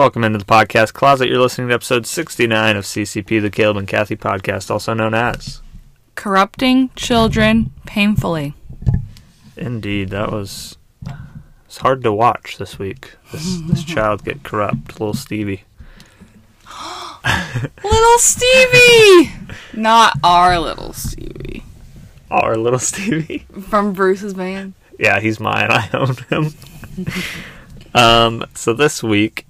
Welcome into the podcast closet. You're listening to episode 69 of CCP, the Caleb and Kathy podcast, also known as. Corrupting children painfully. Indeed, that was. It's hard to watch this week. This this child get corrupt, little Stevie. Little Stevie! Not our little Stevie. Our little Stevie. From Bruce's band. Yeah, he's mine. I own him. um, so this week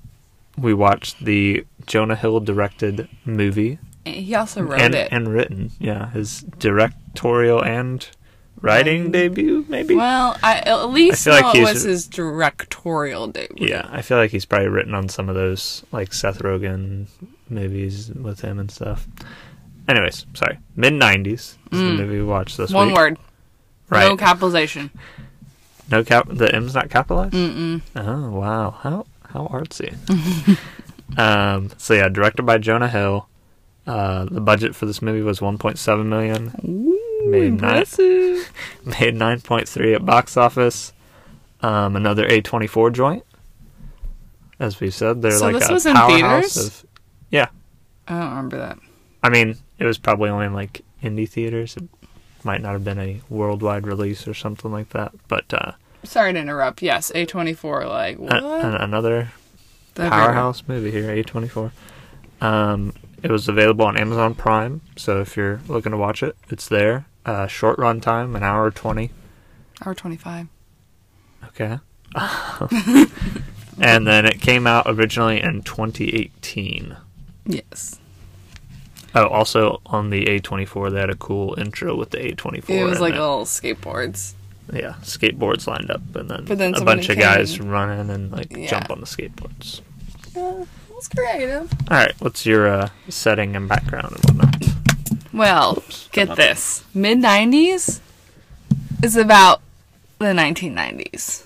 we watched the Jonah Hill directed movie He also wrote and, it. and written. Yeah, his directorial and writing debut, maybe. well, I at least feel like it was his directorial debut. Yeah, I feel like he's probably written on some of those like Seth Rogen movies with him and stuff. Anyways, sorry, mid '90s is the movie we watched this Mm. One week. word. right? No capitalization. No cap. The M's not capitalized. Mm-mm. Oh wow, how how artsy. um. So yeah, directed by Jonah Hill. Uh, the budget for this movie was 1.7 million. Ooh, Made nine- Made 9.3 at box office. Um, another A24 joint. As we said, they're So like this a was in powerhouse theaters? of. Yeah, I don't remember that. I mean, it was probably only in like indie theaters. It might not have been a worldwide release or something like that. But uh, Sorry to interrupt. Yes, A24, like, what? another They're powerhouse movie here, A24. Um, it was available on Amazon Prime, so if you're looking to watch it, it's there. Uh, short run time, an hour twenty. Hour 25. Okay. and then it came out originally in 2018. Yes. Oh, also on the A24, they had a cool intro with the A24. It was like it. little skateboards. Yeah, skateboards lined up, and then, then a bunch of guys came. running and like Yeah. jump on the skateboards. Yeah, it was creative. All right, what's your uh, setting and background and whatnot? Well, get this. Mid 90s is about the 1990s.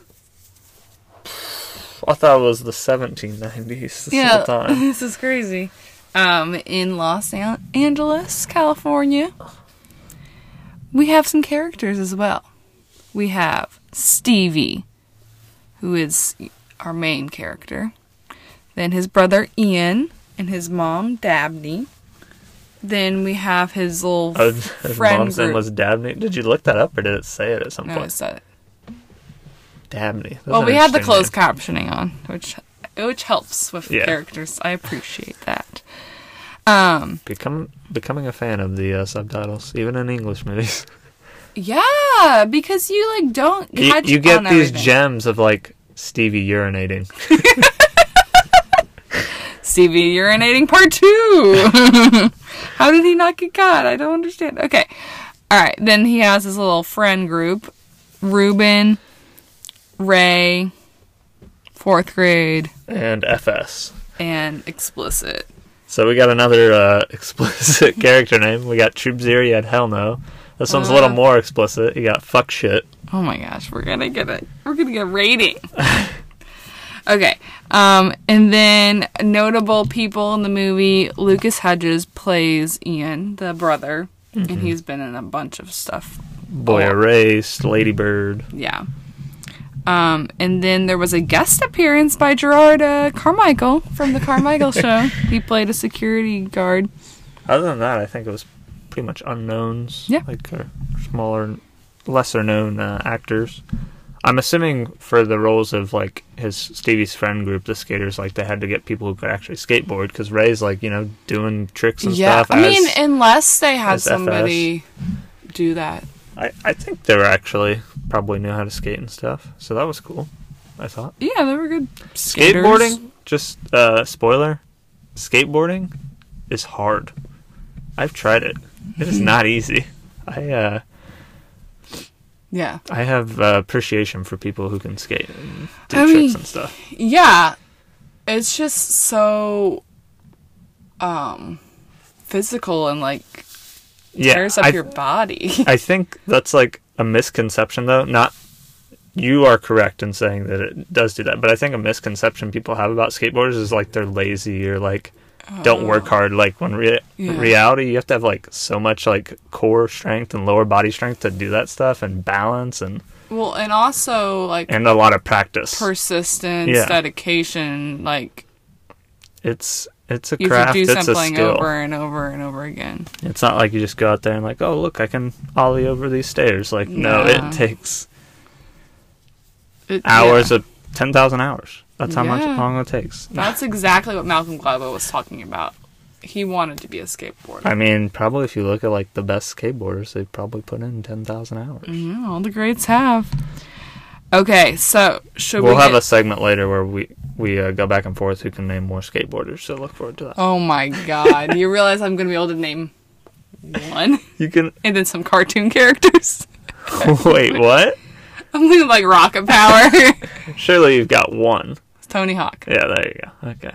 I thought it was the 1790s this Yeah, whole time. this is crazy. Um, in Los An- Angeles, California, we have some characters as well. We have Stevie, who is our main character. Then his brother Ian and his mom Dabney. Then we have his little Oh, his friend mom's name was Dabney. Did you look that up or did it say it at some no, point? it's not- Dabney. That's Well, we had the closed name. captioning on, which which helps with Yeah. characters. I appreciate that. Um, Become, becoming a fan of the uh, subtitles, even in English movies. yeah, because you like don't you, you get these everything. gems of like Stevie urinating. Stevie urinating part two. How did he not get caught? I don't understand. Okay, all right. Then he has his little friend group: Ruben, Ray, fourth grade, and FS. and explicit. So we got another uh, explicit character name. We got Troop Zero. You had Hell No. This one's a little Uh. more explicit. You got Fuck Shit. Oh my gosh, we're gonna get a we're gonna get a rating. okay. Um and then notable people in the movie, Lucas Hedges plays Ian, the brother. And he's been in a bunch of stuff. Boy. Erased, Lady Bird. Yeah. Um, and then there was a guest appearance by Jerrod uh, Carmichael from the Carmichael show. He played a security guard. Other than that, I think it was pretty much unknowns. Yeah. Like uh, smaller, lesser known uh, actors. I'm assuming for the roles of like his Stevie's friend group, the skaters, like they had to get people who could actually skateboard because Ray's like you know doing tricks and yeah, stuff. I mean, unless they had as FS. somebody do that. I I think they were actually probably knew how to skate and stuff, so that was cool. I thought Yeah, they were good. skaters. skateboarding. Just uh, spoiler, skateboarding is hard. I've tried it. It is not easy. I uh, Yeah. I have uh, appreciation for people who can skate and do I tricks mean- and stuff. Yeah. It's just so um physical and like Yeah, tears up I, your body. I think that's like a misconception, though. Not you are correct in saying that it does do that, but I think a misconception people have about skateboarders is like they're lazy or like don't work oh. hard. Like when re- Oh. Yeah. reality, you have to have like so much like core strength and lower body strength to do that stuff and balance and well, and also like and a lot of practice. persistence, Yeah. dedication, like it's it's a You craft. to do It's something over and over and over again. It's not like you just go out there and like, oh look, I can ollie over these stairs. Like no, it takes It- hours yeah. of ten thousand hours. That's how much Yeah. long it takes. That's exactly what Malcolm Gladwell was talking about. He wanted to be a skateboarder. I mean, probably if you look at like the best skateboarders, they probably put in ten thousand hours. Yeah, all the greats have. Okay, so should We'll we have get- a segment later where we we uh, go back and forth who can name more skateboarders. So look forward to that. Oh my god! you realize I'm gonna be able to name one, You can and then some cartoon characters. wait. What? I'm thinking like Rocket Power. Surely you've got one. Tony Hawk. Yeah, there you go. Okay.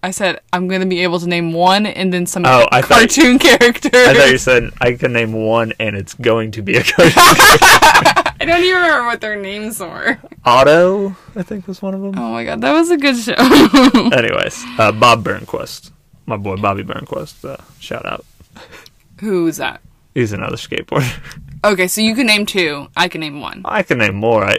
I said I'm gonna be able to name one, and then some Oh, I thought- cartoon characters. I thought you said I can name one, and it's going to be a cartoon. Character. I don't even remember what their names were. Otto, I think was one of them. Oh my god, that was a good show. Anyways, uh, Bob Burnquist, my boy Bobby Burnquist. Uh, shout out. Who's that? He's another skateboarder. Okay, so you can name two. I can name one. I can name more. I,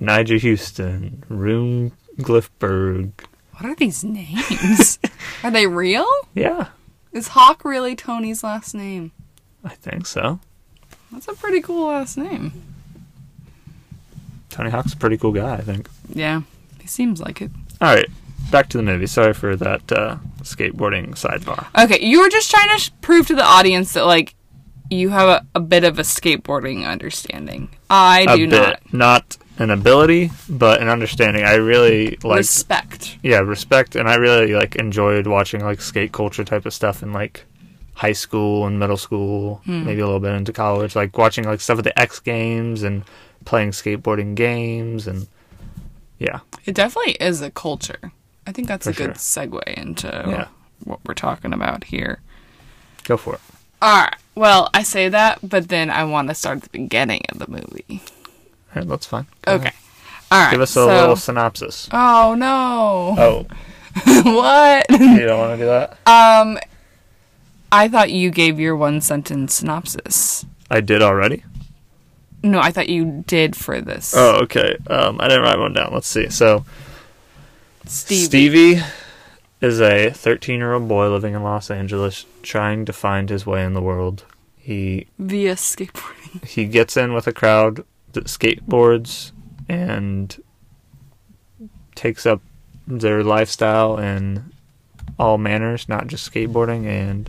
Nyjah Huston, Rune Glifberg. What are these names? are they real? Yeah, Is Hawk really Tony's last name? I think so. That's a pretty cool last name. Tony Hawk's a pretty cool guy, I think. Yeah, he seems like it. All right, back to the movie. Sorry for that uh, skateboarding sidebar. Okay, you were just trying to sh- prove to the audience that like you have a, a bit of a skateboarding understanding. I a do bit, not. not an ability, but an understanding. I really like. Respect. yeah, respect, and I really like enjoyed watching like skate culture type of stuff in like high school and middle school, Hmm. maybe a little bit into college. Like watching like stuff at the X Games and playing skateboarding games, and yeah, It definitely is a culture. I think that's For a good sure. segue into Yeah. what we're talking about here. go for it. All right. Well, I say that, but then I want to start at the beginning of the movie. That's fine. Go Okay. ahead. All right. give us a so- little synopsis. Oh no! Oh, what? you don't want to do that? Um, I thought you gave your one sentence synopsis. I did already. No, I thought you did for this. Oh, okay. Um, I didn't write one down. Let's see. So Stevie. Stevie is a 13 year old boy living in Los Angeles trying to find his way in the world. He via skateboarding. he gets in with a crowd skateboards and takes up their lifestyle in all manners, not just skateboarding, and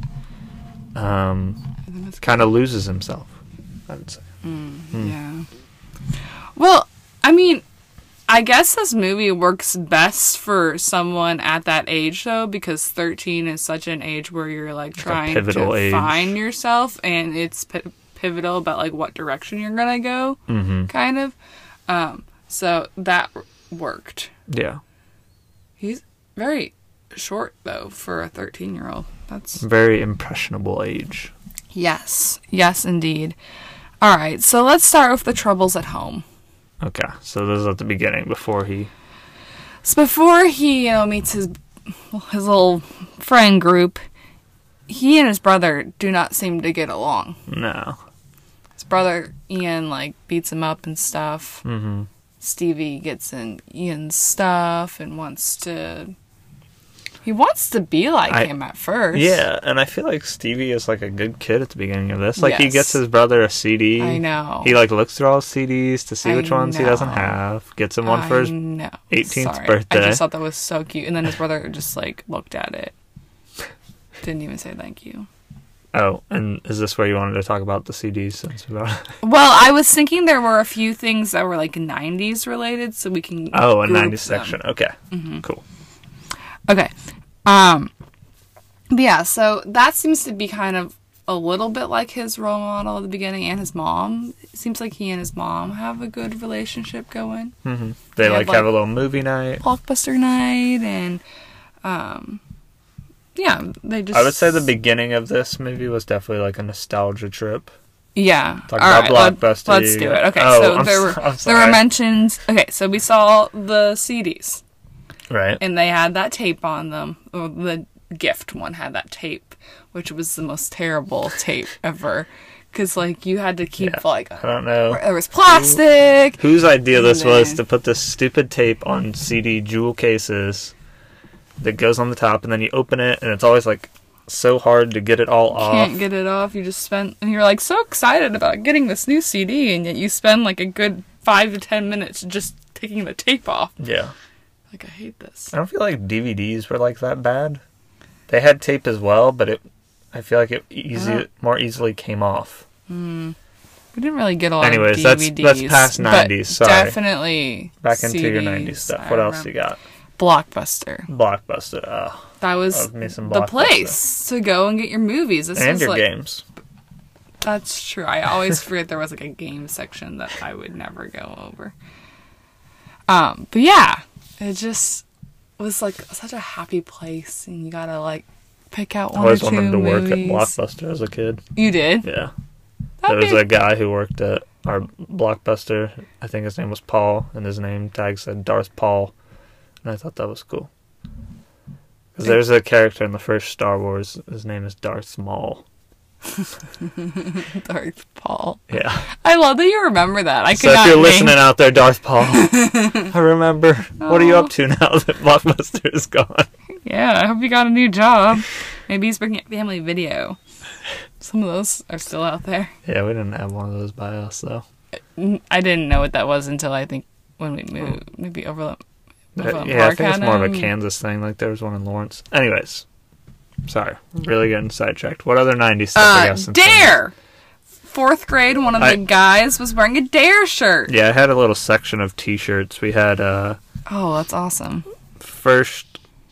um, kind of loses himself. I would say. Hmm. Yeah. Well, I mean, I guess this movie works best for someone at that age, though, because 13 is such an age where you're like trying to age. find yourself, and it's pivotal about like what direction you're gonna go, Mm-hmm. kind of. Um, so that worked. Yeah, He's very short though for a 13 year old. That's very impressionable age. yes, yes, indeed. All right, so let's start with the troubles at home. Okay, so this is at the beginning before he. So before he, you know, meets his his little friend group, he and his brother do not seem to get along. No. Brother Ian like beats him up and stuff. Mm-hmm. Stevie gets in Ian's stuff and wants to. He wants to be like I- him at first. Yeah, and I feel like Stevie is like a good kid at the beginning of this. Like he gets his brother a CD. I know. He like looks through all CDs to see I which ones he doesn't have. Gets him one I for his. know. 18th Sorry. I just thought that was so cute, and then his brother just like looked at it. Didn't even say thank you. Oh, and is this where you wanted to talk about the CDs? Since about Well, I was thinking there were a few things that were like 90s related, so we can. oh, a group 90s them. Mm-hmm. section. Okay, cool. Okay. Um, but yeah, so that seems to be kind of a little bit like his role model at the beginning and his mom. It seems like he and his mom have a good relationship going. hmm They Yeah, like like- have a little movie night. Blockbuster night and, um, yeah, they just. I would say the beginning of this movie was definitely like a nostalgia trip. Yeah. Talk All about right, Blockbuster, Let, us do it. Okay, Oh, so I'm there were there were mentions. Okay, so we saw the CDs. Right. and they had that tape on them. Or the gift one had that tape, which was the most terrible tape ever. Because like you had to keep Yeah. like I don't know. there was plastic. Whose idea this was to put this stupid tape on CD jewel cases that goes on the top, and then you open it, and it's always like so hard to get it all off. Can't get it off. You just spent, and you're like so excited about getting this new CD, and yet you spend like a good five to ten minutes just taking the tape off. yeah. Like I hate this. I don't feel like DVDs were like that bad. They had tape as well, but it I feel like it easy more easily came off. Hmm. We didn't really get a lot Anyways, of that's- DVDs. that's past but 90s, sorry. Definitely Back into your 90s stuff. What else you got? Blockbuster. Blockbuster. Uh, That was Love me some the place to go and get your movies. This and your like games. that's true. I always forget there was like a game section that I would never go over. Um, but yeah, it just was like such a happy place, and you gotta like pick out I one or always two wanted to work at. Blockbuster as a kid. You did. Yeah. That'd there was be- a guy who worked at our Blockbuster. I think his name was Paul, and his name tag said Darth Paul, and I thought that was cool. Because there's a character in the first Star Wars. His name is Darth Maul. Darth Paul. Yeah. I love that you remember that. I could So if you're listening out there, Darth Paul, I remember. What are you up to now that Blockbuster is gone? Yeah, I hope you got a new job. Maybe he's at Family Video. Some of those are still out there. Yeah, we didn't have one of those by us though. I didn't know what that was until I think when we moved, oh. maybe Overland. Overland yeah, I think it's more of a. Kansas thing. Like there was one in Lawrence. Anyways, sorry, really getting sidetracked. What other '90s stuff? I Uh, guess, Dare. Fourth grade, one of the guys was wearing a Dare shirt. Yeah, I had a little section of T-shirts. We had uh, Oh, that's awesome. first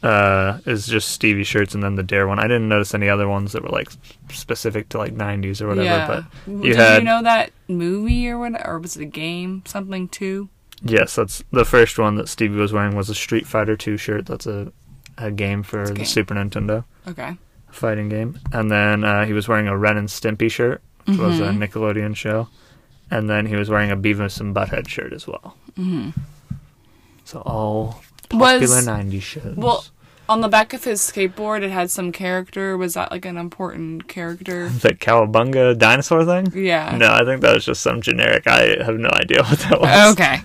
uh, is just Stevie shirts, and then the Dare one. I didn't notice any other ones that were like specific to like '90s or whatever. yeah. But you Did had you know that movie or what? Or was it a game? Something too? Yes, that's the first one that Stevie was wearing was a Street Fighter Two shirt. That's a a game for a the game. Super Nintendo. Okay. a fighting game. And then uh, he was wearing a Ren and Stimpy shirt, which was a Mhm. Nickelodeon show. And then he was wearing a Beavis and Butthead shirt as well. hmm So all Was- popular '90s shows. Well, on the back of his skateboard, it had some character. Was that like an important character? that Cowabunga dinosaur thing? Yeah. No, I think that was just some generic. I have no idea what that was. Okay.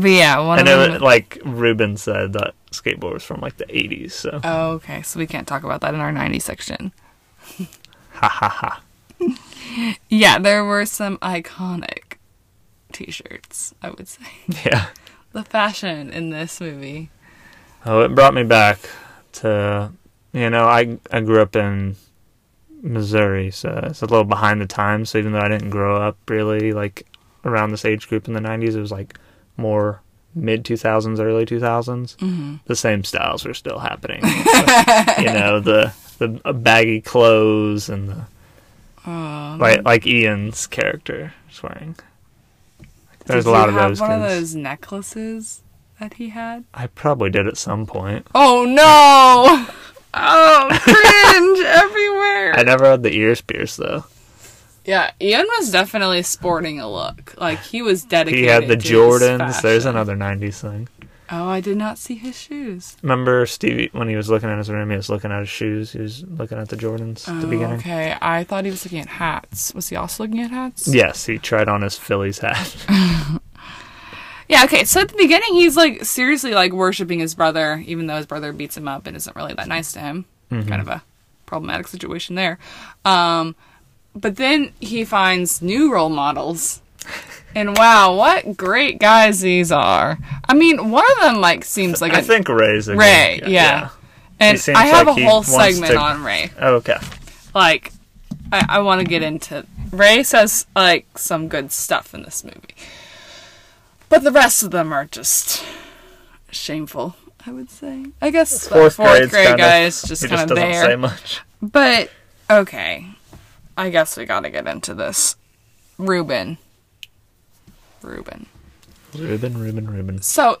But yeah, one And of it, like Ruben said, that skateboard was from like the '80s. So Oh, okay, so we can't talk about that in our 90s section. ha ha ha. Yeah, there were some iconic t-shirts, I would say. Yeah. The fashion in this movie. Oh, it brought me back to, you know, I I grew up in Missouri, so it's a little behind the times. So even though I didn't grow up really like around this age group in the '90s, it was like more mid 2000s, early 2000s. hmm The same styles were still happening. you know, the the baggy clothes and the Oh, like like Ian's character is wearing. There's a lot you of have those. one of those necklaces that he had? I probably did at some point. Oh no! Oh, cringe everywhere. I never had the ears pierced though. Yeah, Ian was definitely sporting a look. Like he was dedicated. To He had the Jordans. There's another '90s thing. Oh, I did not see his shoes. Remember Stevie when he was looking at his room? He was looking at his shoes. He was looking at the Jordans at the Oh, beginning. okay, I thought he was looking at hats. Was he also looking at hats? Yes, he tried on his Phillies hat. Yeah, okay. So at the beginning, he's like seriously like worshiping his brother, even though his brother beats him up and isn't really that nice to him. Mm-hmm. Kind of a problematic situation there. Um, but then he finds new role models. And wow, what great guys these are! I mean, one of them like seems like I a think Ray's a Ray, guy, yeah. and I have like a whole segment to- on Ray. Oh, okay. Like, I, I want to get into Ray says like some good stuff in this movie, but the rest of them are just shameful. I would say. I guess Fourth, fourth grade guy is just kind of there. say much. But okay, I guess we got to get into this. Ruben. Ruben. Ruben, Ruben, Ruben. So,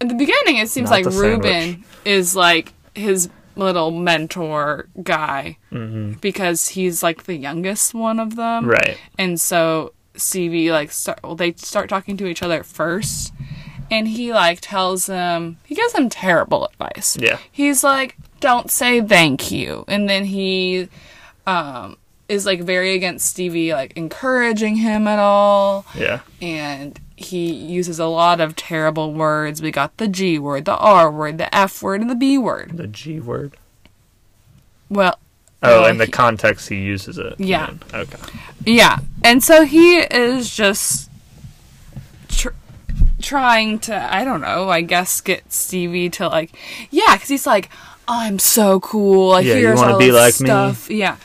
in the beginning, it seems Not like Ruben is like his little mentor guy hmm because he's like the youngest one of them, Right. and so Stevie like start well they start talking to each other first, and he like tells him he gives him terrible advice. Yeah. He's like, "Don't say thank you," and then he um is like very against Stevie like encouraging him at all Yeah. and he uses a lot of terrible words. We got the G word, the R word, the F word, and the B word. The G word. Well, Oh, well, in the he- context he uses it. Yeah. Okay. Yeah, and so he is just tr- trying to, I don't know, I guess get Stevie to like, yeah, because he's like, I'm so cool. Like, Yeah, you wanna be this like me? Yeah,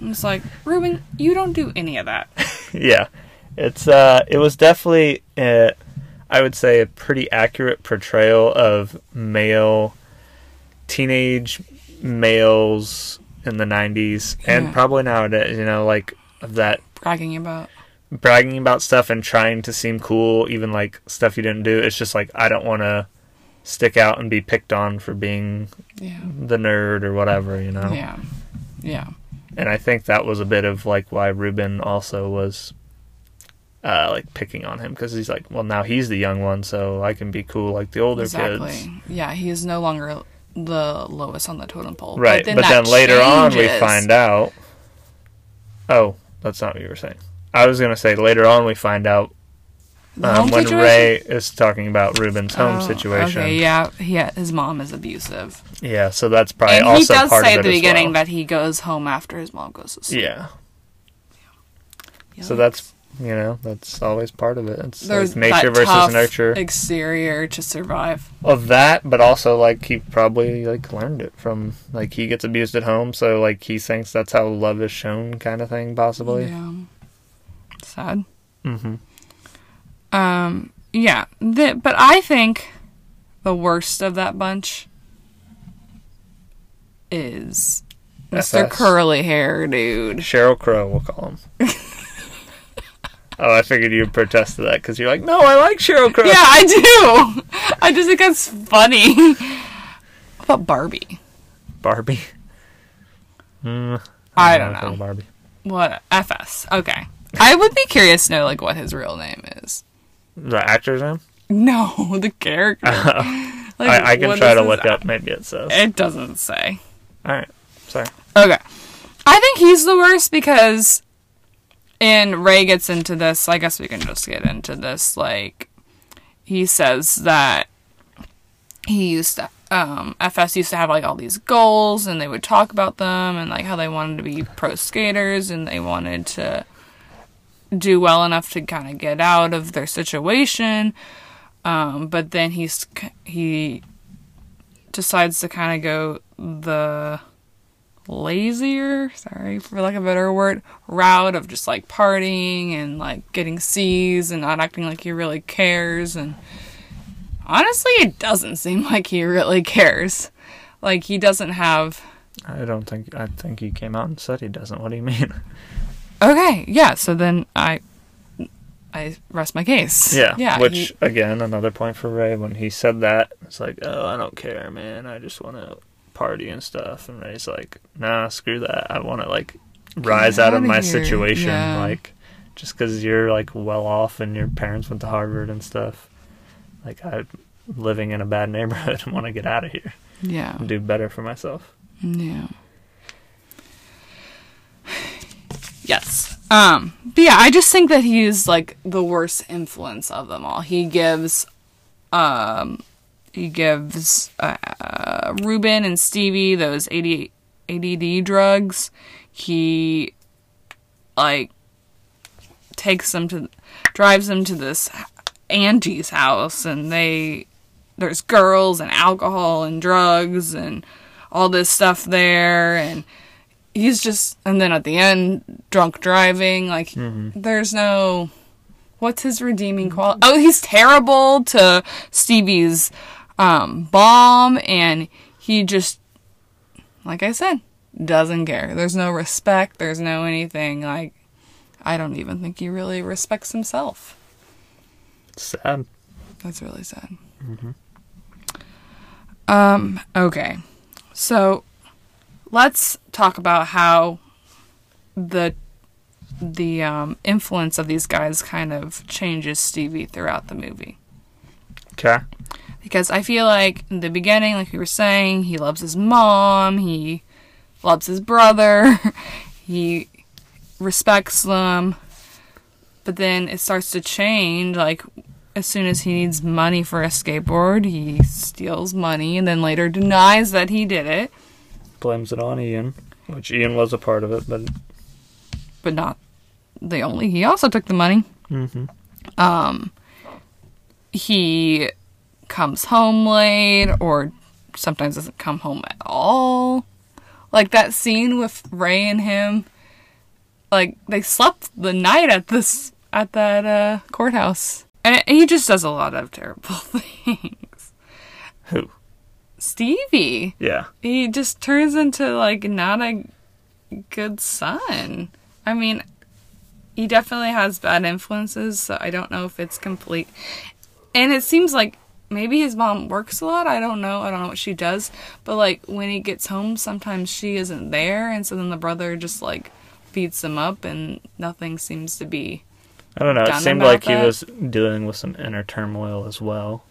I'm just like, Ruben, you don't do any of that. yeah, it's uh, it was definitely, uh, I would say, a pretty accurate portrayal of male, teenage males in the '90s and Yeah. probably nowadays. You know, like of that Bragging about. bragging about stuff and trying to seem cool, even like stuff you didn't do. It's just like I don't want to stick out and be picked on for being Yeah. the nerd or whatever. You know. Yeah. Yeah. And I think that was a bit of like why Ruben also was uh, like picking on him because he's like, well, now he's the young one, so I can be cool like the older Exactly. kids, Yeah, he is no longer the lowest on the totem pole. right? But then, that later on, we find out. Oh, that's not what you were saying. I was gonna say later on we find out um, when situation? Ray is talking about Ruben's home Oh, situation. Okay, yeah, yeah, his mom is abusive. Yeah, so that's probably and he does part say at the beginning well. that he goes home after his mom goes to sleep. yeah. So that's you know that's always part of it. It's There's like nature versus nurture. exterior to survive. of that, but also like he probably like learned it from like he gets abused at home, so like he thinks that's how love is shown, kind of thing, possibly. Yeah. Sad. Mm-hmm. Um. Yeah. The, but I think the worst of that bunch is Mr. FS. Curly Hair Dude. Sheryl Crow, we'll call him. oh, I figured you'd protest to that because you're like, no, I like Sheryl Crow. Yeah, I do. I just think that's funny. What about Barbie? Barbie. Mm, I don't if it's know. Barbie. What FS? Okay. I would be curious to know like what his real name is. The actor's name? No, the character. Like, I, I can try to look up. Maybe it says. It doesn't say. All right. Sorry. Okay. I think he's the worst because and Ray gets into this, I guess we can just get into this like he says that he used to um FS used to have like all these goals and they would talk about them and like how they wanted to be pro skaters and they wanted to do well enough to kind of get out of their situation. Um, but then he's he decides to kind of go the lazier, sorry for lack of a better word, route of just like partying and like getting C's and not acting like he really cares. And honestly, it doesn't seem like he really cares. Like he doesn't have. I don't think. I think he came out and said he doesn't. What do you mean? Okay, yeah. So then I, I rest my case. Yeah. yeah. Which he- again, another point for Ray when he said that. It's like, oh, I don't care, man. I just want to party and stuff. And Ray's like, nah, screw that. I want to like rise out of my here." situation. Yeah. Like, just because you're like well off and your parents went to Harvard and stuff. Like, I'm living in a bad neighborhood and want to get out of here yeah. and do better for myself. Yeah. Yes. Um, but yeah, I just think that he's like the worst influence of them all. He gives, um, he gives uh, Ruben and Stevie those AD, ADD drugs. He like takes them to, drives them to this Angie's house, and they there's girls and alcohol and drugs and all this stuff there and he's just and then at the end drunk driving like there's no what's his redeeming quality oh he's terrible to stevie's um bomb and he just like i said doesn't care there's no respect there's no anything like i don't even think he really respects himself It's sad. that's really sad. Um, okay. So let's talk about how the the um, influence of these guys kind of changes Stevie throughout the movie. Okay. Because I feel like in the beginning, like we were saying, he loves his mom, he loves his brother, he respects them. But then it starts to change, like as soon as he needs money for a skateboard, he steals money and then later denies that he did it, Blames it on Ian, which Ian was a part of it, but but not the only. He also took the money. Mhm. Um, he comes home late or sometimes doesn't come home at all. Like that scene with Ray and him. Like they slept the night at this at that uh, courthouse, and he just does a lot of terrible things. who? Stevie, Yeah. he just turns into like not a good son. I mean, he definitely has bad influences, so I don't know if it's complete. And it seems like maybe his mom works a lot. I don't know. I don't know what she does. But like when he gets home, sometimes she isn't there, and so then the brother just like beats him up, and nothing seems to be I don't know. It seemed like he was dealing with some inner turmoil as well.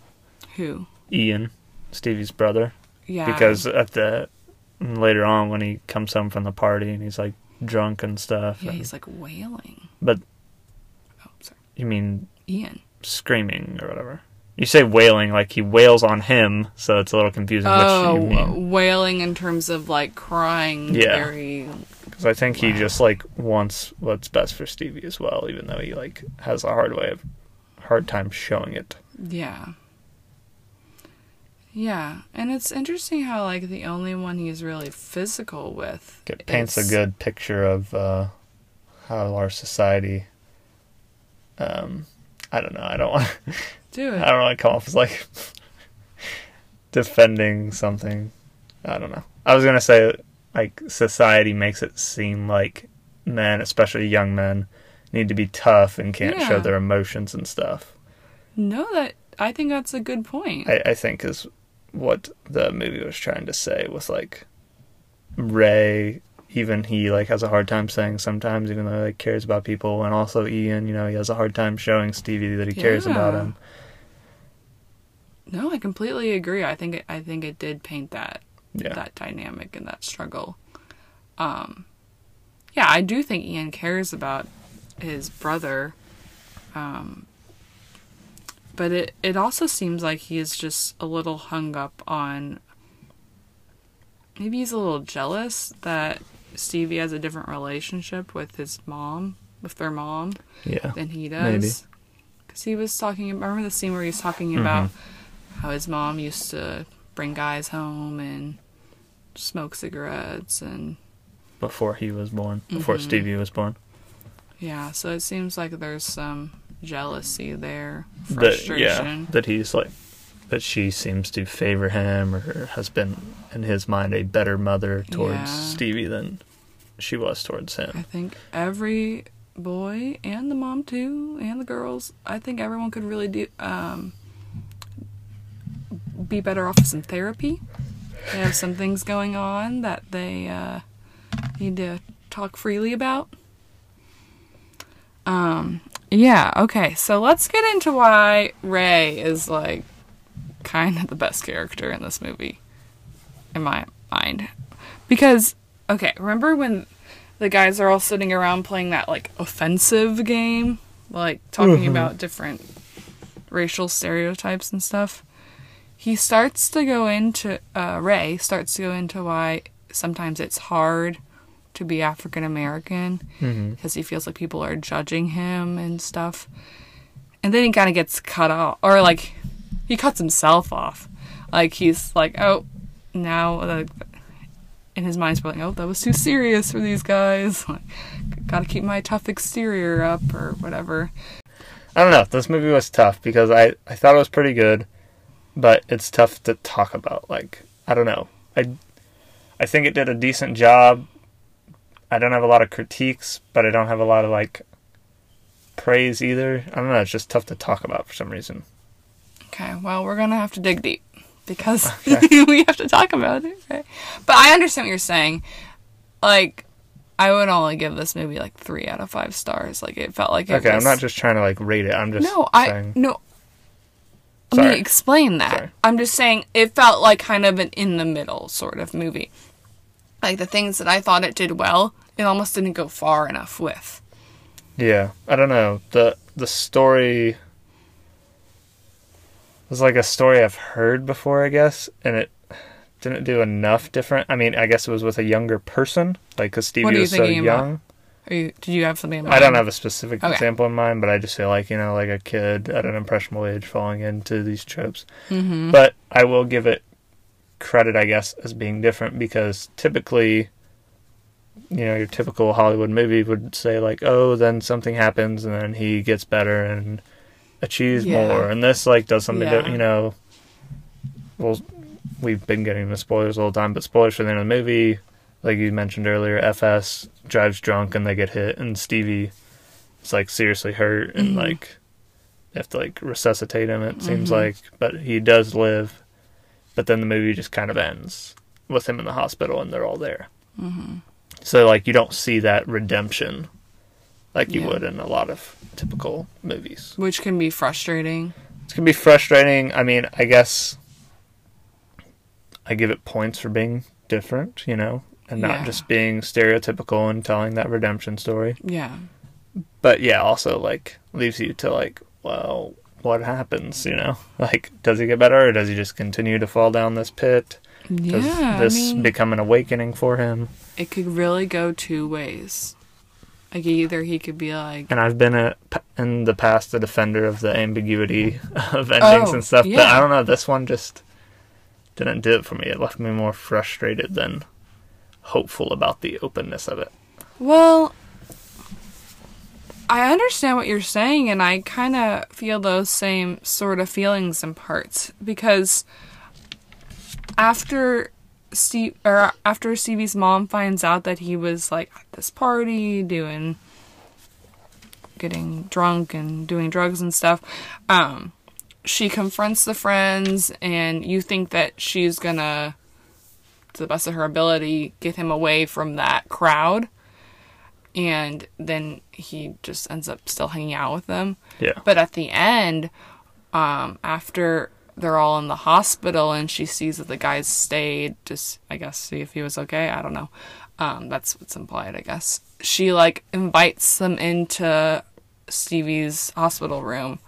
who. Ian, Stevie's brother, Yeah. because at the later on when he comes home from the party and he's like drunk and stuff. yeah, and- he's like wailing. but Oh, sorry, you mean Ian. screaming or whatever? You say wailing like he wails on him, so it's a little confusing. Oh, which you mean? wailing in terms of like crying. Yeah. Because I think he just like wants what's best for Stevie as well, even though he like has a hard way of hard time showing it. Yeah. Yeah, and it's interesting how like the only one he's really physical with It paints is- a good picture of uh, how our society. Um, I don't know. I don't want. do it. I don't want to come off as like defending something. I don't know. I was gonna say like society makes it seem like men, especially young men, need to be tough and can't show their emotions and stuff. No, that I think that's a good point. I, I think is what the movie was trying to say with like Ray. Even he like has a hard time saying sometimes, even though he like, cares about people, and also Ian. You know, he has a hard time showing Stevie that he cares about him. no, I completely agree. I think it, I think it did paint that Yeah, that dynamic and that struggle. Um, yeah, I do think Ian cares about his brother. Um, but it, it also seems like he is just a little hung up on. Maybe he's a little jealous that Stevie has a different relationship with his mom, with their mom, yeah, than he does. Because he was talking. Remember the scene where he was talking about how his mom used to bring guys home and smoke cigarettes and before he was born, before Mhm. Stevie was born. yeah. So it seems like there's some jealousy there, That frustration. yeah, that he's like that she seems to favor him or has been in his mind a better mother towards Yeah. Stevie than she was towards him. I think every boy and the mom too, and the girls. I think everyone could really do um, be better off with some therapy. They have some things going on that they uh, need to talk freely about. Um, yeah. Okay. So let's get into why Ray is like kind of the best character in this movie, in my mind, because okay, remember when the guys are all sitting around playing that like offensive game, like talking about different racial stereotypes and stuff. He starts to go into uh, Ray starts to go into why sometimes it's hard to be African American because mm-hmm. he feels like people are judging him and stuff. And then he kind of gets cut off, or like he cuts himself off. Like he's like, oh, now in his mind, he's probably like, oh, that was too serious for these guys. Like, gotta keep my tough exterior up or whatever. I don't know. This movie was tough because I I thought it was pretty good, but it's tough to talk about. Like I don't know. I I think it did a decent job. I don't have a lot of critiques, but I don't have a lot of like praise either. I don't know. It's just tough to talk about for some reason. Okay, well, we're gonna have to dig deep because Okay. we have to talk about it, right? But I understand what you're saying. Like, I would only give this movie like three out of five stars. Like, it felt like it Okay, I'm not just trying to like rate it. I'm just No, I saying. no. Let me Sorry. explain that. Sorry. I'm just saying it felt like kind of an in the middle sort of movie. Like the things that I thought it did well, it almost didn't go far enough with. Yeah, I don't know. the The story was like a story I've heard before, I guess, and it didn't do enough different. I mean, I guess it was with a younger person, like because Stevie What are you was so about? young. Are you, did you have something in mind? I don't have a specific Okay. example in mind, but I just feel like you know, like a kid at an impressionable age falling into these tropes. Mm-hmm. But I will give it credit, I guess, as being different because typically, you know, your typical Hollywood movie would say like, "Oh, then something happens, and then he gets better and achieves Yeah. more," and this like does something, Yeah. that you know. Well, we've been getting the spoilers all the time, but spoilers for the end of the movie, like you mentioned earlier, FS drives drunk and they get hit, and Stevie is like seriously hurt and Mhm. like they have to like resuscitate him. It seems Mhm. like, but he does live. But then the movie just kind of ends with him in the hospital and they're all there. Mm-hmm. So like you don't see that redemption like you Yeah. would in a lot of typical movies. Which can be frustrating. It's gonna be frustrating. I mean, I guess I give it points for being different, you know, and not Yeah. just being stereotypical and telling that redemption story. Yeah. But yeah, also like leaves you to like, well, what happens, you know? Like, does he get better or does he just continue to fall down this pit? Does Yeah. this I mean, become an awakening for him? It could really go two ways. Like either he could be like, And I've been a, in the past a defender of the ambiguity of endings Oh, and stuff, but. I don't know. This one just didn't do it for me. It left me more frustrated than hopeful about the openness of it. well, I understand what you're saying, and I kind of feel those same sort of feelings in parts because after Steve or after Stevie's mom finds out that he was like at this party doing getting drunk and doing drugs and stuff um she confronts the friends and you think that she's gonna to the best of her ability get him away from that crowd and then he just ends up still hanging out with them Yeah. but at the end, um, after they're all in the hospital and she sees that the guys stayed, just I guess see if he was okay. I don't know. Um, that's what's implied, I guess. She like invites them into Stevie's hospital room.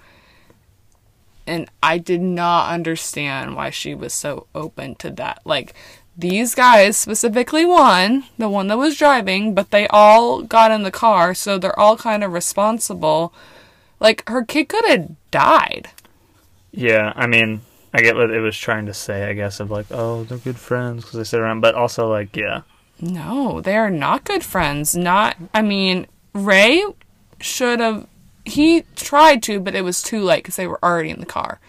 And I did not understand why she was so open to that. Like these guys, specifically one, the one that was driving, but they all got in the car, so they're all kind of responsible. Like her kid could have died. Yeah, I mean, I get what it was trying to say, I guess, of like, oh, they're good friends because they sit around, but also, like, yeah. No, they are not good friends. Not, I mean, Ray should have. He tried to, but it was too late because they were already in the car.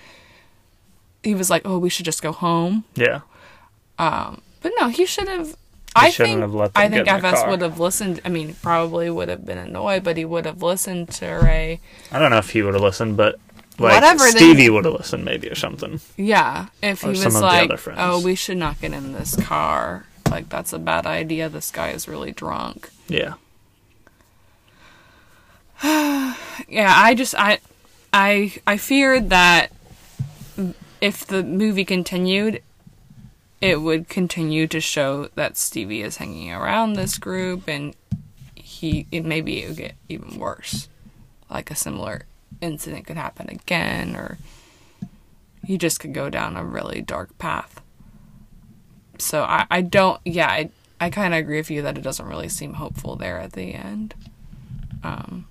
He was like, "Oh, we should just go home." Yeah. Um, but no, he should have. I think have I think FS would have listened. I mean, probably would have been annoyed, but he would have listened to Ray. I don't know if he would have listened, but like Whatever, Stevie would have listened maybe or something. Yeah, if he Or was of the like, "Oh, we should not get in this car. Like that's a bad idea. This guy is really drunk." Yeah. yeah i just i i i feared that if the movie continued it would continue to show that stevie is hanging around this group and he it maybe it would get even worse like a similar incident could happen again or he just could go down a really dark path. So i i don't yeah i i kind of agree with you that it doesn't really seem hopeful there at the end. Um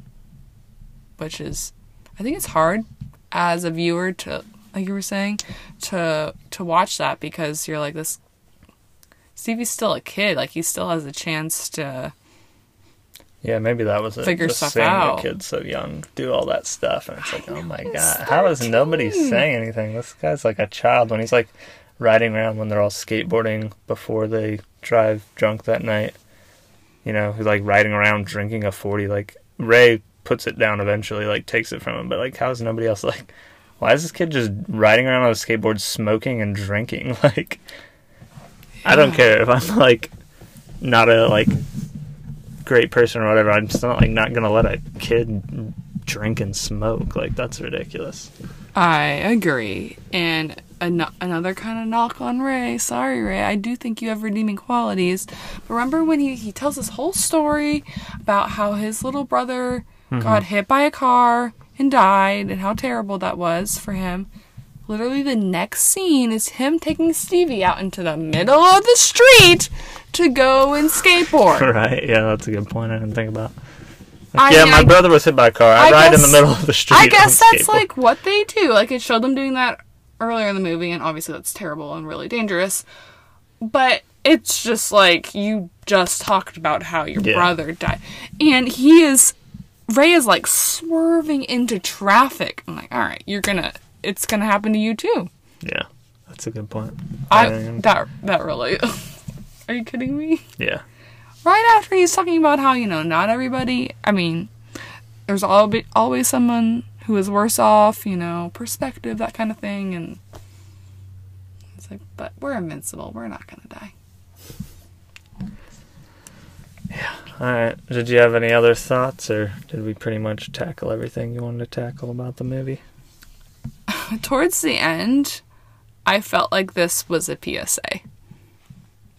which is I think it's hard as a viewer to like you were saying to to watch that because you're like this Stevie's still a kid. Like he still has a chance to Yeah, maybe that was it. Figure Just stuff seeing out. a kid so young do all that stuff, and it's like, oh my god, how is nobody saying anything? This guy's like a child when he's like riding around when they're all skateboarding before they drive drunk that night. You know, he's like riding around drinking a forty. Like Ray puts it down eventually, like takes it from him, but like, how is nobody else like? Why is this kid just riding around on a skateboard, smoking and drinking? Like, I don't care if I'm like not a like great person or whatever. I'm just not like not gonna let a kid drink and smoke. Like that's ridiculous. I agree and an- another kind of knock on Ray sorry Ray I do think you have redeeming qualities but remember when he he tells this whole story about how his little brother mm-hmm. got hit by a car and died and how terrible that was for him Literally, the next scene is him taking Stevie out into the middle of the street to go and skateboard. Right? Yeah, that's a good point. I didn't think about. I yeah, mean, my I- brother was hit by a car. I, I ride in the middle of the street. I guess that's skateboard. like what they do. Like it showed them doing that earlier in the movie, and obviously that's terrible and really dangerous. But it's just like you just talked about how your Yeah. brother died, and he is Ray is like swerving into traffic. I'm like, all right, you're gonna, it's gonna happen to you too. Yeah, that's a good point. I Um, that that really. Are you kidding me? yeah, right after he's talking about how you know not everybody i mean there's always always someone who is worse off you know perspective that kind of thing and it's like but we're invincible we're not gonna die Yeah. All right. Did you have any other thoughts, or did we pretty much tackle everything you wanted to tackle about the movie? towards the end i felt like this was a psa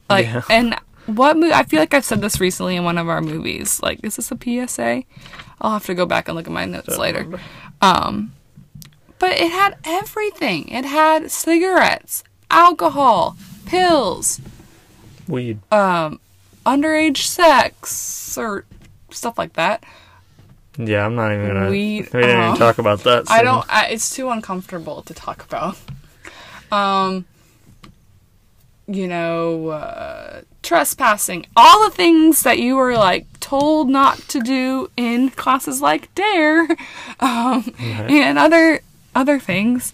like Yeah. and what mo- i feel like i've said this recently in one of our movies like is this a psa i'll have to go back and look at my notes Don't later remember. Um, but it had everything. It had cigarettes, alcohol, pills, Weed. um, underage sex, or stuff like that. Yeah, I'm not even gonna. Weed, we didn't even talk about that. I don't. I, it's too uncomfortable to talk about. Um, you know, uh, trespassing, all the things that you were like told not to do in classes like Dare, um, and other other things.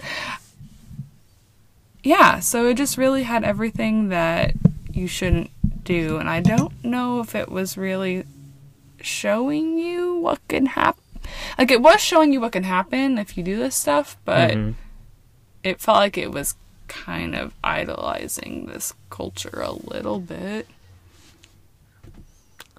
Yeah, so it just really had everything that you shouldn't do, and I don't know if it was really showing you what can happen. Like it was showing you what can happen if you do this stuff, but Mhm. it felt like it was kind of idolizing this culture a little bit.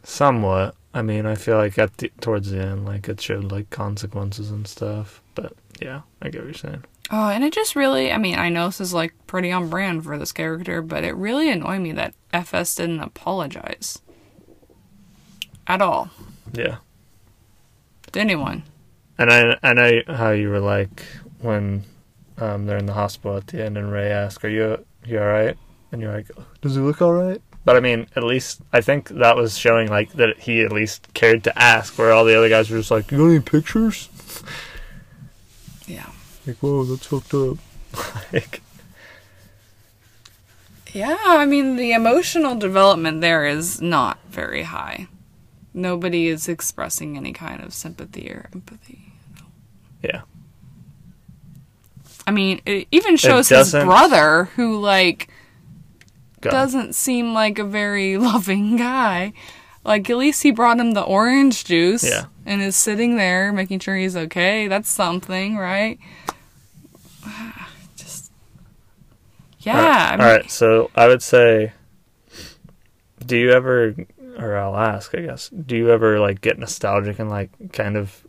Somewhat. I mean, I feel like at the towards the end, like it showed like consequences and stuff. But yeah, I get what you're saying. Oh, and it just really, I mean, I know this is like pretty on brand for this character, but it really annoyed me that FS didn't apologize. At all. Yeah. To anyone. And I I know how you were like when um, they're in the hospital at the end, and Ray asks, "Are you you all right?" And you're like, "Does he look all right?" But I mean, at least I think that was showing like that he at least cared to ask, where all the other guys were just like, "You got any pictures?" Yeah. Like, whoa, that's fucked up. like, Yeah, I mean, the emotional development there is not very high. Nobody is expressing any kind of sympathy or empathy. yeah, I mean, it even shows his brother, who, like, doesn't seem like a very loving guy. Like, at least he brought him the orange juice Yeah. and is sitting there making sure he's okay. That's something, right? Just. Yeah, All right. I mean, All right, so I would say, do you ever, or I'll ask, I guess, do you ever like get nostalgic and like kind of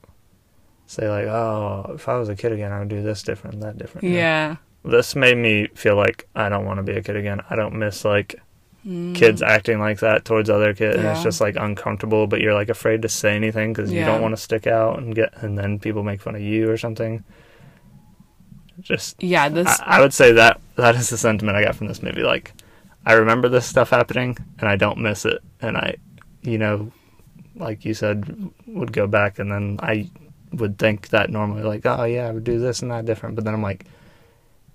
say like, oh, if I was a kid again, I would do this different, that different. you know? yeah. This made me feel like I don't want to be a kid again. I don't miss like Mm. kids acting like that towards other kids. Yeah. It's just like uncomfortable, but you're like afraid to say anything because you don't want to stick out and get, and then people make fun of you or something. Just Yeah, this. I, I would say that that is the sentiment I got from this movie. Like, I remember this stuff happening, and I don't miss it. And I, you know, like you said, would go back, and then I would think that normally, like, oh yeah, I would do this and that different. But then I'm like,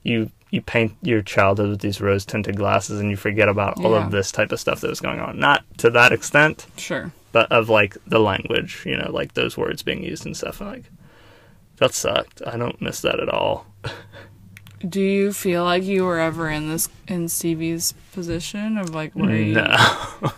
you you paint your childhood with these rose tinted glasses, and you forget about all Yeah. of this type of stuff that was going on. Not to that extent, Sure. but of like the language, you know, like those words being used and stuff. And like, that sucked. I don't miss that at all. Do you feel like you were ever in this in Stevie's position of like where you- No.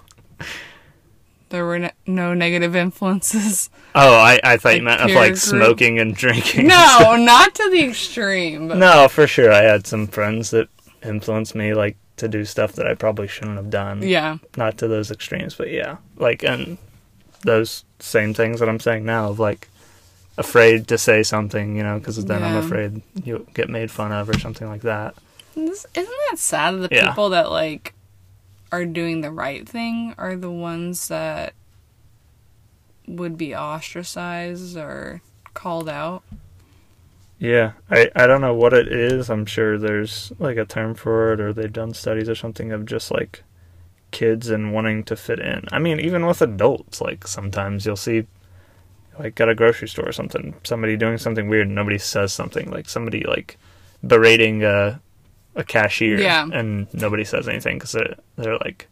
there were ne- no negative influences? Oh, I, I thought you meant of like group? smoking and drinking. no, not to the extreme. But no, for sure. I had some friends that influenced me like to do stuff that I probably shouldn't have done. yeah, Not to those extremes, but yeah. Like and those same things that I'm saying now of like afraid to say something, you know, because then I'm afraid you'll get made fun of or something like that. Isn't that sad? that The Yeah. people that like are doing the right thing are the ones that would be ostracized or called out. Yeah, I, I don't know what it is. I'm sure there's like a term for it, or they've done studies or something of just like kids and wanting to fit in. I mean, even with adults, like sometimes you'll see, like at a grocery store or something, somebody doing something weird and nobody says something. Like somebody like berating a, a cashier, Yeah. and nobody says anything because they're, they're like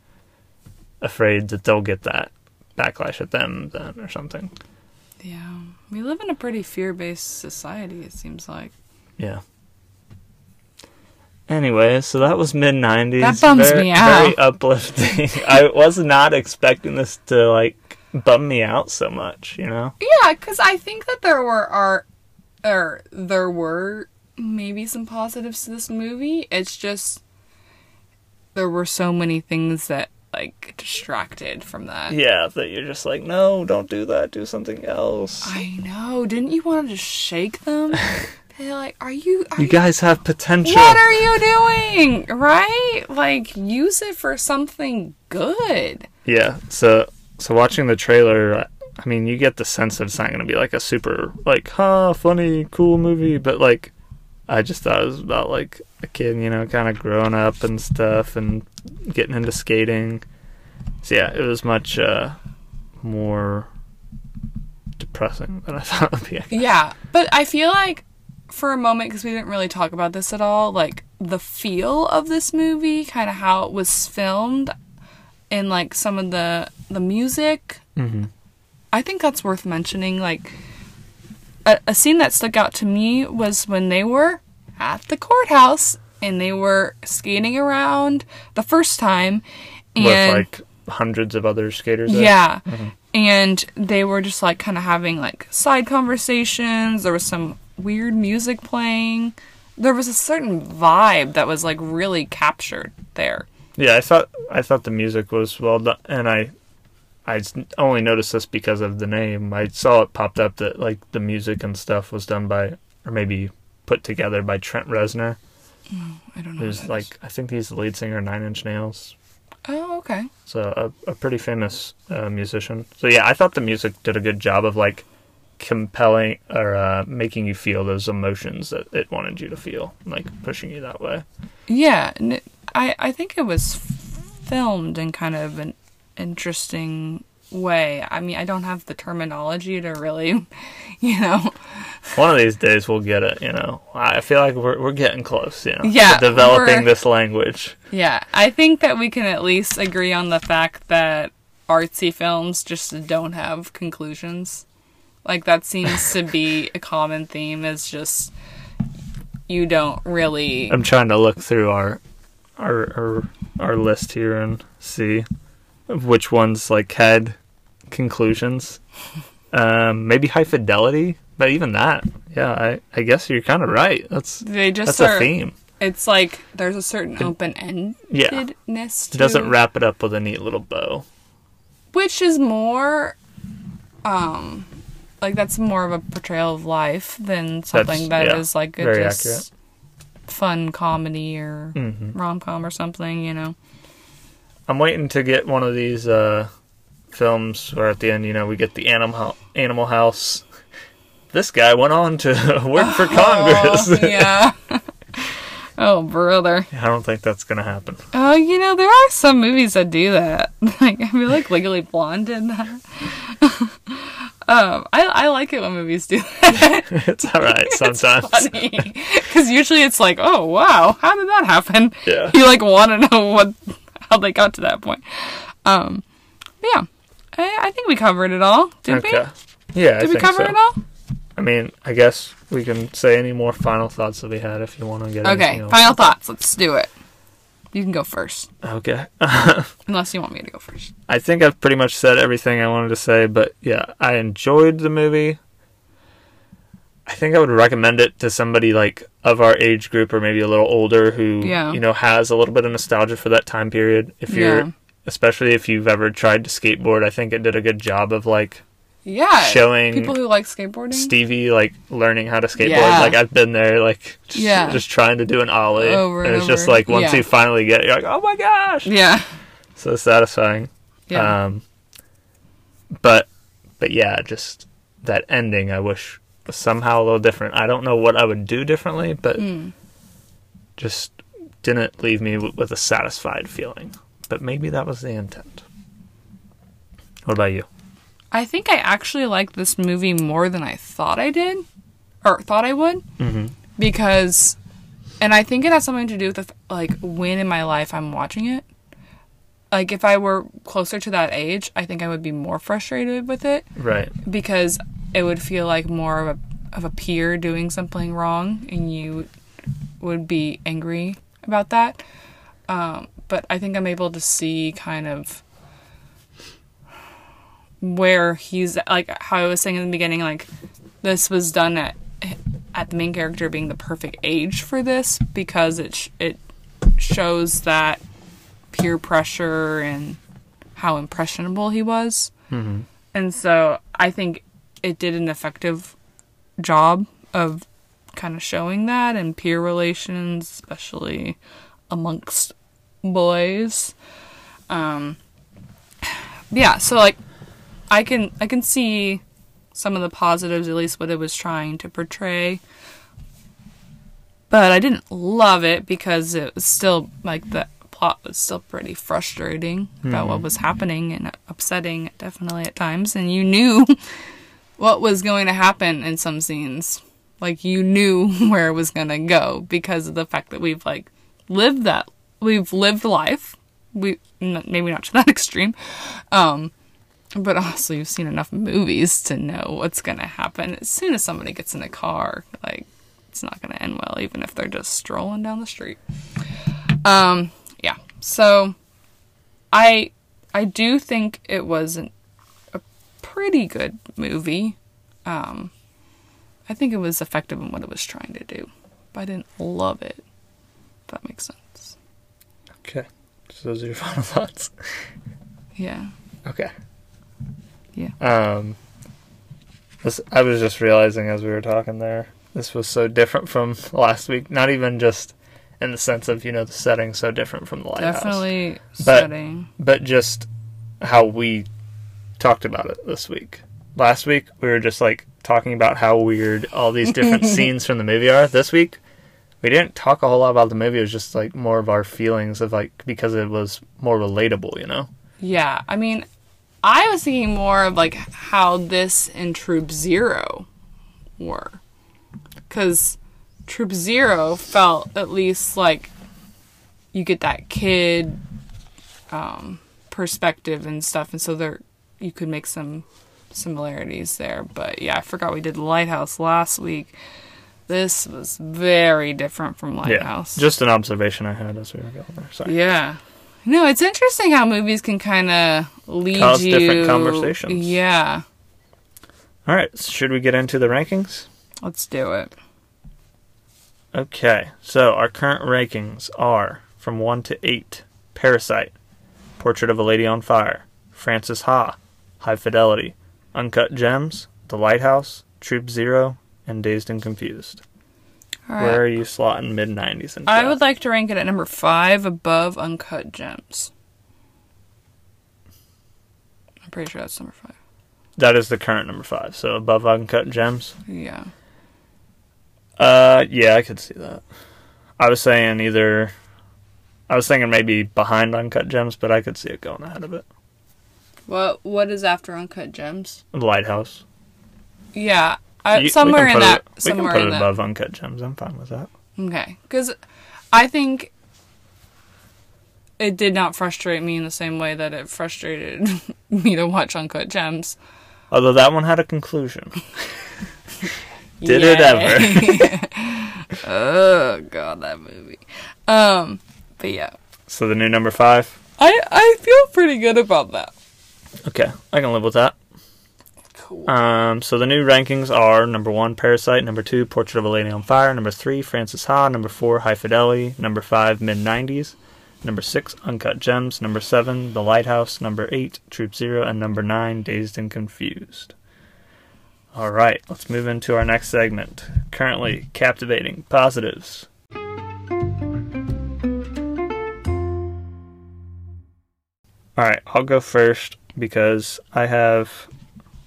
afraid that they'll get that backlash at them then or something. Yeah. We live in a pretty fear based society, it seems like. Yeah. Anyway, so that was mid '90s. That bums very, me out. Very uplifting. I was not expecting this to like bum me out so much. You know? Yeah, because I think that there were are, or there were maybe some positives to this movie. It's just there were so many things that like distracted from that. Yeah, that you're just like, no, don't do that. Do something else. I know. Didn't you want to just shake them? They're like, are you? Are you guys have potential. What are you doing? Right? Like, use it for something good. Yeah. So, so watching the trailer, I mean, you get the sense that it's not going to be like a super like, huh, funny, cool movie, but like, I just thought it was about like a kid, you know, kind of growing up and stuff, and getting into skating. So yeah, it was much uh, more depressing than I thought it would be. Yeah, but I feel like for a moment, because we didn't really talk about this at all, like the feel of this movie, kind of how it was filmed, and like some of the the music. Mm-hmm. I think that's worth mentioning. Like a, a scene that stuck out to me was when they were at the courthouse and they were skating around the first time, and With like hundreds of other skaters. there. yeah. And they were just like kind of having like side conversations. There was some weird music playing. There was a certain vibe that was like really captured there. Yeah, I thought I thought the music was well done, and I I only noticed this because of the name. I saw it popped up that like the music and stuff was done by, or maybe put together by Trent Reznor, I don't know. who's like is. I think he's the lead singer of Nine Inch Nails, oh, okay. so a, a pretty famous uh, musician. So yeah, I thought the music did a good job of like compelling or uh, making you feel those emotions that it wanted you to feel, like pushing you that way. Yeah, I I think it was filmed in kind of an interesting way. I mean, I don't have the terminology to really, you know. One of these days we'll get it, you know. I feel like we're we're getting close, you know. Yeah, to developing this language. Yeah, I think that we can at least agree on the fact that artsy films just don't have conclusions. Like that seems to be a common theme is just you don't really I'm trying to look through our our our, our list here and see which ones like had conclusions. Um, maybe high fidelity, but even that, yeah, I I guess you're kind of right. That's they just that's are a theme. it's like there's a certain open Yeah. endedness It doesn't wrap it up with a neat little bow. which is more um like that's more of a portrayal of life than something that is yeah, like a very just fun comedy or hmm rom-com or something you know I'm waiting to get one of these uh, films where at the end, you know, we get the animal Animal House. This guy went on to work for Congress. Oh, yeah. oh, brother. I don't think that's gonna happen. Oh, you know, there are some movies that do that. Like, I feel like Legally Blonde did that. Um, I, I like it when movies do that. it's all right sometimes. Because usually it's like, oh, wow, how did that happen? Yeah. You, like, want to know what how they got to that point. Um, yeah. I, I think we covered it all. Did okay. we? Yeah, I Did we think cover so. it all? I mean, I guess we can say any more final thoughts that we had if you want to get. Okay, final thoughts. Let's do it. You can go first. Okay. Unless you want me to go first. I think I've pretty much said everything I wanted to say, but yeah, I enjoyed the movie. I think I would recommend it to somebody like of our age group or maybe a little older who Yeah. you know has a little bit of nostalgia for that time period. If you're Yeah. especially if you've ever tried to skateboard, I think it did a good job of like Yeah. Showing people who like skateboarding. Stevie like learning how to skateboard. Yeah. Like I've been there, like just, Yeah. just trying to do an ollie, Over and and it's just like once Yeah. you finally get, it, you're like, oh my gosh, Yeah. so satisfying. Yeah. Um, but but yeah, just that ending. I wish somehow a little different. I don't know what I would do differently, but Mm. just didn't leave me w- with a satisfied feeling. But maybe that was the intent. What about you? I think I actually like this movie more than I thought I did, or thought I would, Mm-hmm. because, and I think it has something to do with the, like when in my life I'm watching it. Like if I were closer to that age, I think I would be more frustrated with it Right. because it would feel like more of a of a peer doing something wrong, and you would be angry about that. Um, but I think I'm able to see kind of where he's like how I was saying in the beginning, like this was done at at the main character being the perfect age for this because it sh- it shows that peer pressure and how impressionable he was. Mm-hmm. And so I think it did an effective job of kind of showing that and peer relations, especially amongst boys. Um, yeah, so like I can I can see some of the positives, at least what it was trying to portray. But I didn't love it because it was still like the plot was still pretty frustrating about what was happening and upsetting definitely at times and you knew what was going to happen in some scenes. Like you knew where it was going to go because of the fact that we've like lived that we've lived life. We maybe not to that extreme. Um but also you've seen enough movies to know what's going to happen as soon as somebody gets in a car like it's not going to end well even if they're just strolling down the street um yeah so i i do think it was an, a pretty good movie um i think it was effective in what it was trying to do but i didn't love it if that makes sense Okay. So those are your final thoughts. yeah Okay. Yeah. Um. This I was just realizing as we were talking there. This was so different from last week. Not even just in the sense of you know the setting so different from the lighthouse, definitely But- setting but just how we talked about it this week. Last week we were just like talking about how weird all these different scenes from the movie are. This week we didn't talk a whole lot about the movie. It was just like more of our feelings of like because it was more relatable, you know. Yeah, I mean, I was thinking more of like how this and Troop Zero were. Because Troop Zero felt at least like you get that kid um, perspective and stuff, and so there you could make some similarities there. But yeah, I forgot we did Lighthouse last week. This was very different from Lighthouse. Yeah, just an observation I had as we were going there. Sorry. Yeah. No, it's interesting how movies can kind of lead Cause you. different conversations. Yeah. All right, should we get into the rankings? Let's do it. Okay, so our current rankings are from 1 to 8 Parasite, Portrait of a Lady on Fire, Frances Ha, High Fidelity, Uncut Gems, The Lighthouse, Troop Zero, and Dazed and Confused. All Where are you slotting mid 90s? And I would like to rank it at number five above Uncut Gems. I'm pretty sure that's number five. That is the current number 5, so above Uncut Gems. Yeah. Uh, yeah, I could see that. I was saying either. I was thinking maybe behind Uncut Gems, but I could see it going ahead of it. What What is after Uncut Gems? The Lighthouse. Yeah. I, You- somewhere in that. It, we can put it that. above Uncut Gems. I'm fine with that. Okay, because I think it did not frustrate me in the same way that it frustrated me to watch Uncut Gems. Although that one had a conclusion. Did it ever? oh god, that movie. Um, but yeah, So the new number five. I I feel pretty good about that. Okay, I can live with that. Cool. Um, so the new rankings are number one, Parasite. Number two, Portrait of a Lady on Fire. Number three, Frances Ha. Number four, High Fidelity. Number five, mid '90s. Number six, Uncut Gems. Number seven, The Lighthouse. Number eight, Troop Zero, and number nine, Dazed and Confused. All right, let's move into our next segment. Currently captivating positives. All right, I'll go first because I have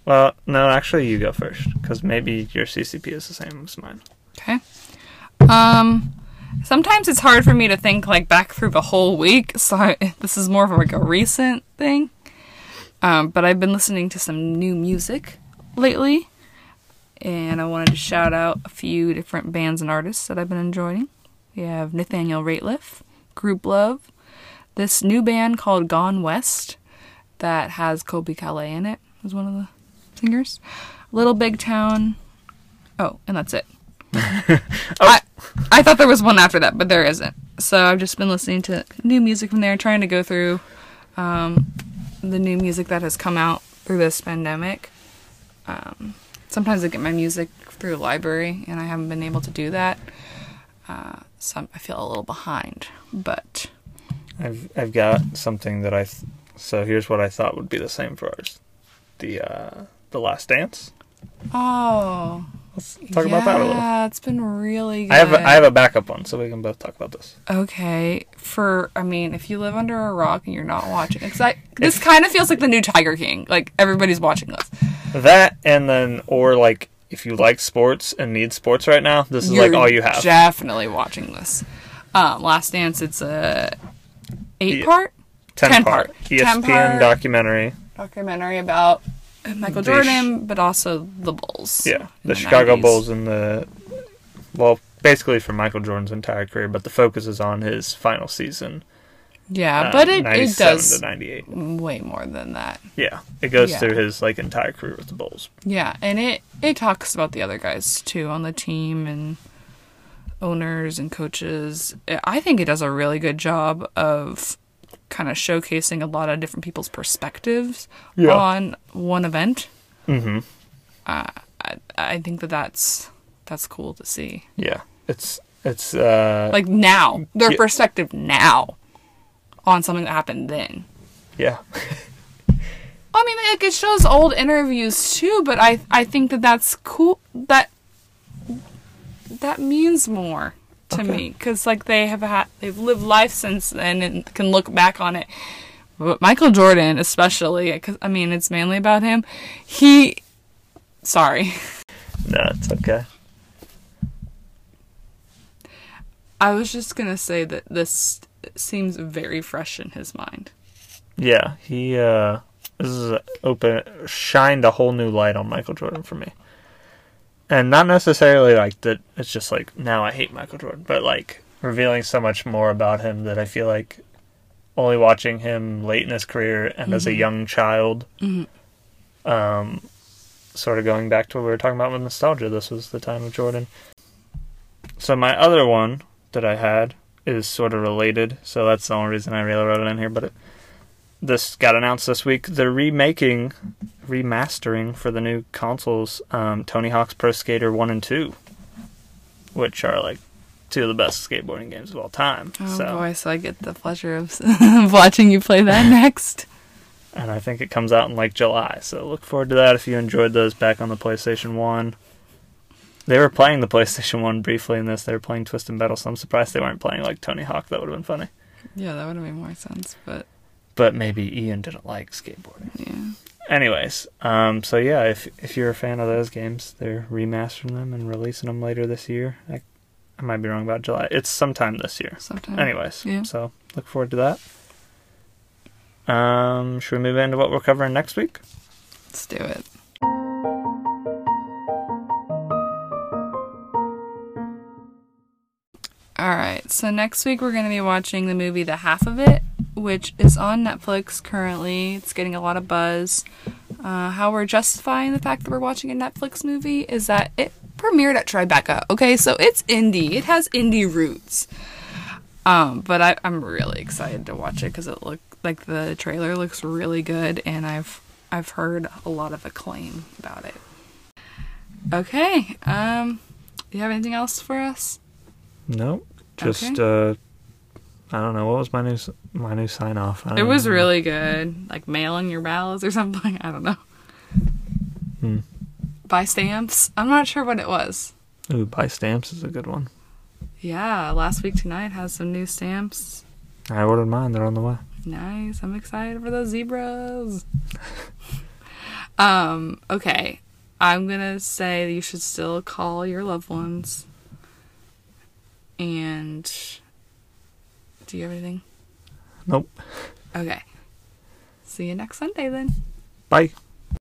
Well, no, actually, you go first because maybe your CCP is the same as mine. Okay. Um, sometimes it's hard for me to think like back through the whole week, so I, this is more of like a recent thing. Um, but I've been listening to some new music lately, and I wanted to shout out a few different bands and artists that I've been enjoying. We have Nathaniel Rateliff, Grouplove, this new band called Gone West that has Colbie Caillat in it. Is one of the singers. Little Big Town. Oh, and that's it. I I thought there was one after that, but there isn't. So I've just been listening to new music from there, trying to go through um, the new music that has come out through this pandemic. Um, sometimes I get my music through the library, and I haven't been able to do that. Uh, so I'm- I feel a little behind, but I've I've got something that I. Th- so here's what I thought would be the same for ours, the uh, the Last Dance. oh, Let's talk about that a little. Yeah, it's been really. good. I have a, I have a backup one, so we can both talk about this. Okay, for I mean, if you live under a rock and you're not watching, because I this kind of feels like the new Tiger King. Like everybody's watching this. That and then or like if you like sports and need sports right now, this is You're like all you have. Definitely watching this. Um, Last Dance. It's a eight part Ten, part part. ESPN 10 part. documentary. documentary about Michael The Jordan, but also the Bulls. Yeah, in the Chicago 90s. Bulls and the well, basically for Michael Jordan's entire career, but the focus is on his final season. Yeah, uh, but it, it does to way more than that. Yeah, it goes Yeah. through his like entire career with the Bulls. Yeah, and it it talks about the other guys too on the team and owners and coaches. I think it does a really good job of kind of showcasing a lot of different people's perspectives Yeah. on one event. Mm-hmm. I I think that that's that's cool to see. Yeah, it's it's uh Like now, their Yeah. perspective now on something that happened then. yeah I mean, like it shows old interviews too, but I I think that that's cool. That that means more to Okay. me because like they have had they've lived life since then and can look back on it. But Michael Jordan, especially, because I mean it's mainly about him. He, sorry, no, it's okay. I was just gonna say that this seems very fresh in his mind. Yeah, he uh this is open shined a whole new light on Michael Jordan for me. And not necessarily like that it's just like now I hate Michael Jordan, but like revealing so much more about him that I feel like only watching him late in his career and as a Mhm. young child Mhm. um sort of going back to what we were talking about with nostalgia, this was the time of Jordan. So my other one that I had is sort of related, so that's the only reason I really wrote it in here. But it, this got announced this week. They're remaking, remastering for the new consoles, um, Tony Hawk's Pro Skater One and Two, which are like two of the best skateboarding games of all time. Oh so, boy, so I get the pleasure of watching you play that next. and I think it comes out in like July. So look forward to that if you enjoyed those back on the PlayStation One. They were playing the PlayStation One briefly in this. They were playing Twist and Battle, so I'm surprised they weren't playing like Tony Hawk. That would have been funny. Yeah, that would have made more sense, but But maybe Ian didn't like skateboarding. yeah. Anyways, um, so yeah, if if you're a fan of those games, they're remastering them and releasing them later this year. I, I might be wrong about July. It's sometime this year. Sometime. Anyways, Yeah. so look forward to that. Um, should we move into what we're covering next week? Let's do it. Alright, so next week we're going to be watching the movie The Half of It, which is on Netflix currently. It's getting a lot of buzz. Uh, how we're justifying the fact that we're watching a Netflix movie is that it premiered at Tribeca. Okay, so it's indie, it has indie roots. Um, but I, I'm really excited to watch it because it look like the trailer looks really good, and I've I've heard a lot of acclaim about it. Okay, um, do you have anything else for us? Nope. Just Okay. uh, I don't know. What was my new s- my new sign off? It was really good, like mailing your ballots or something. I don't know. Hmm. Buy stamps. I'm not sure what it was. Ooh, buy stamps is a good one. Yeah, last week tonight has some new stamps. I ordered mine. They're on the way. Nice. I'm excited for those zebras. Um, okay. I'm gonna say you should still call your loved ones. And do you have anything? Nope. Okay. See you next Sunday then. Bye.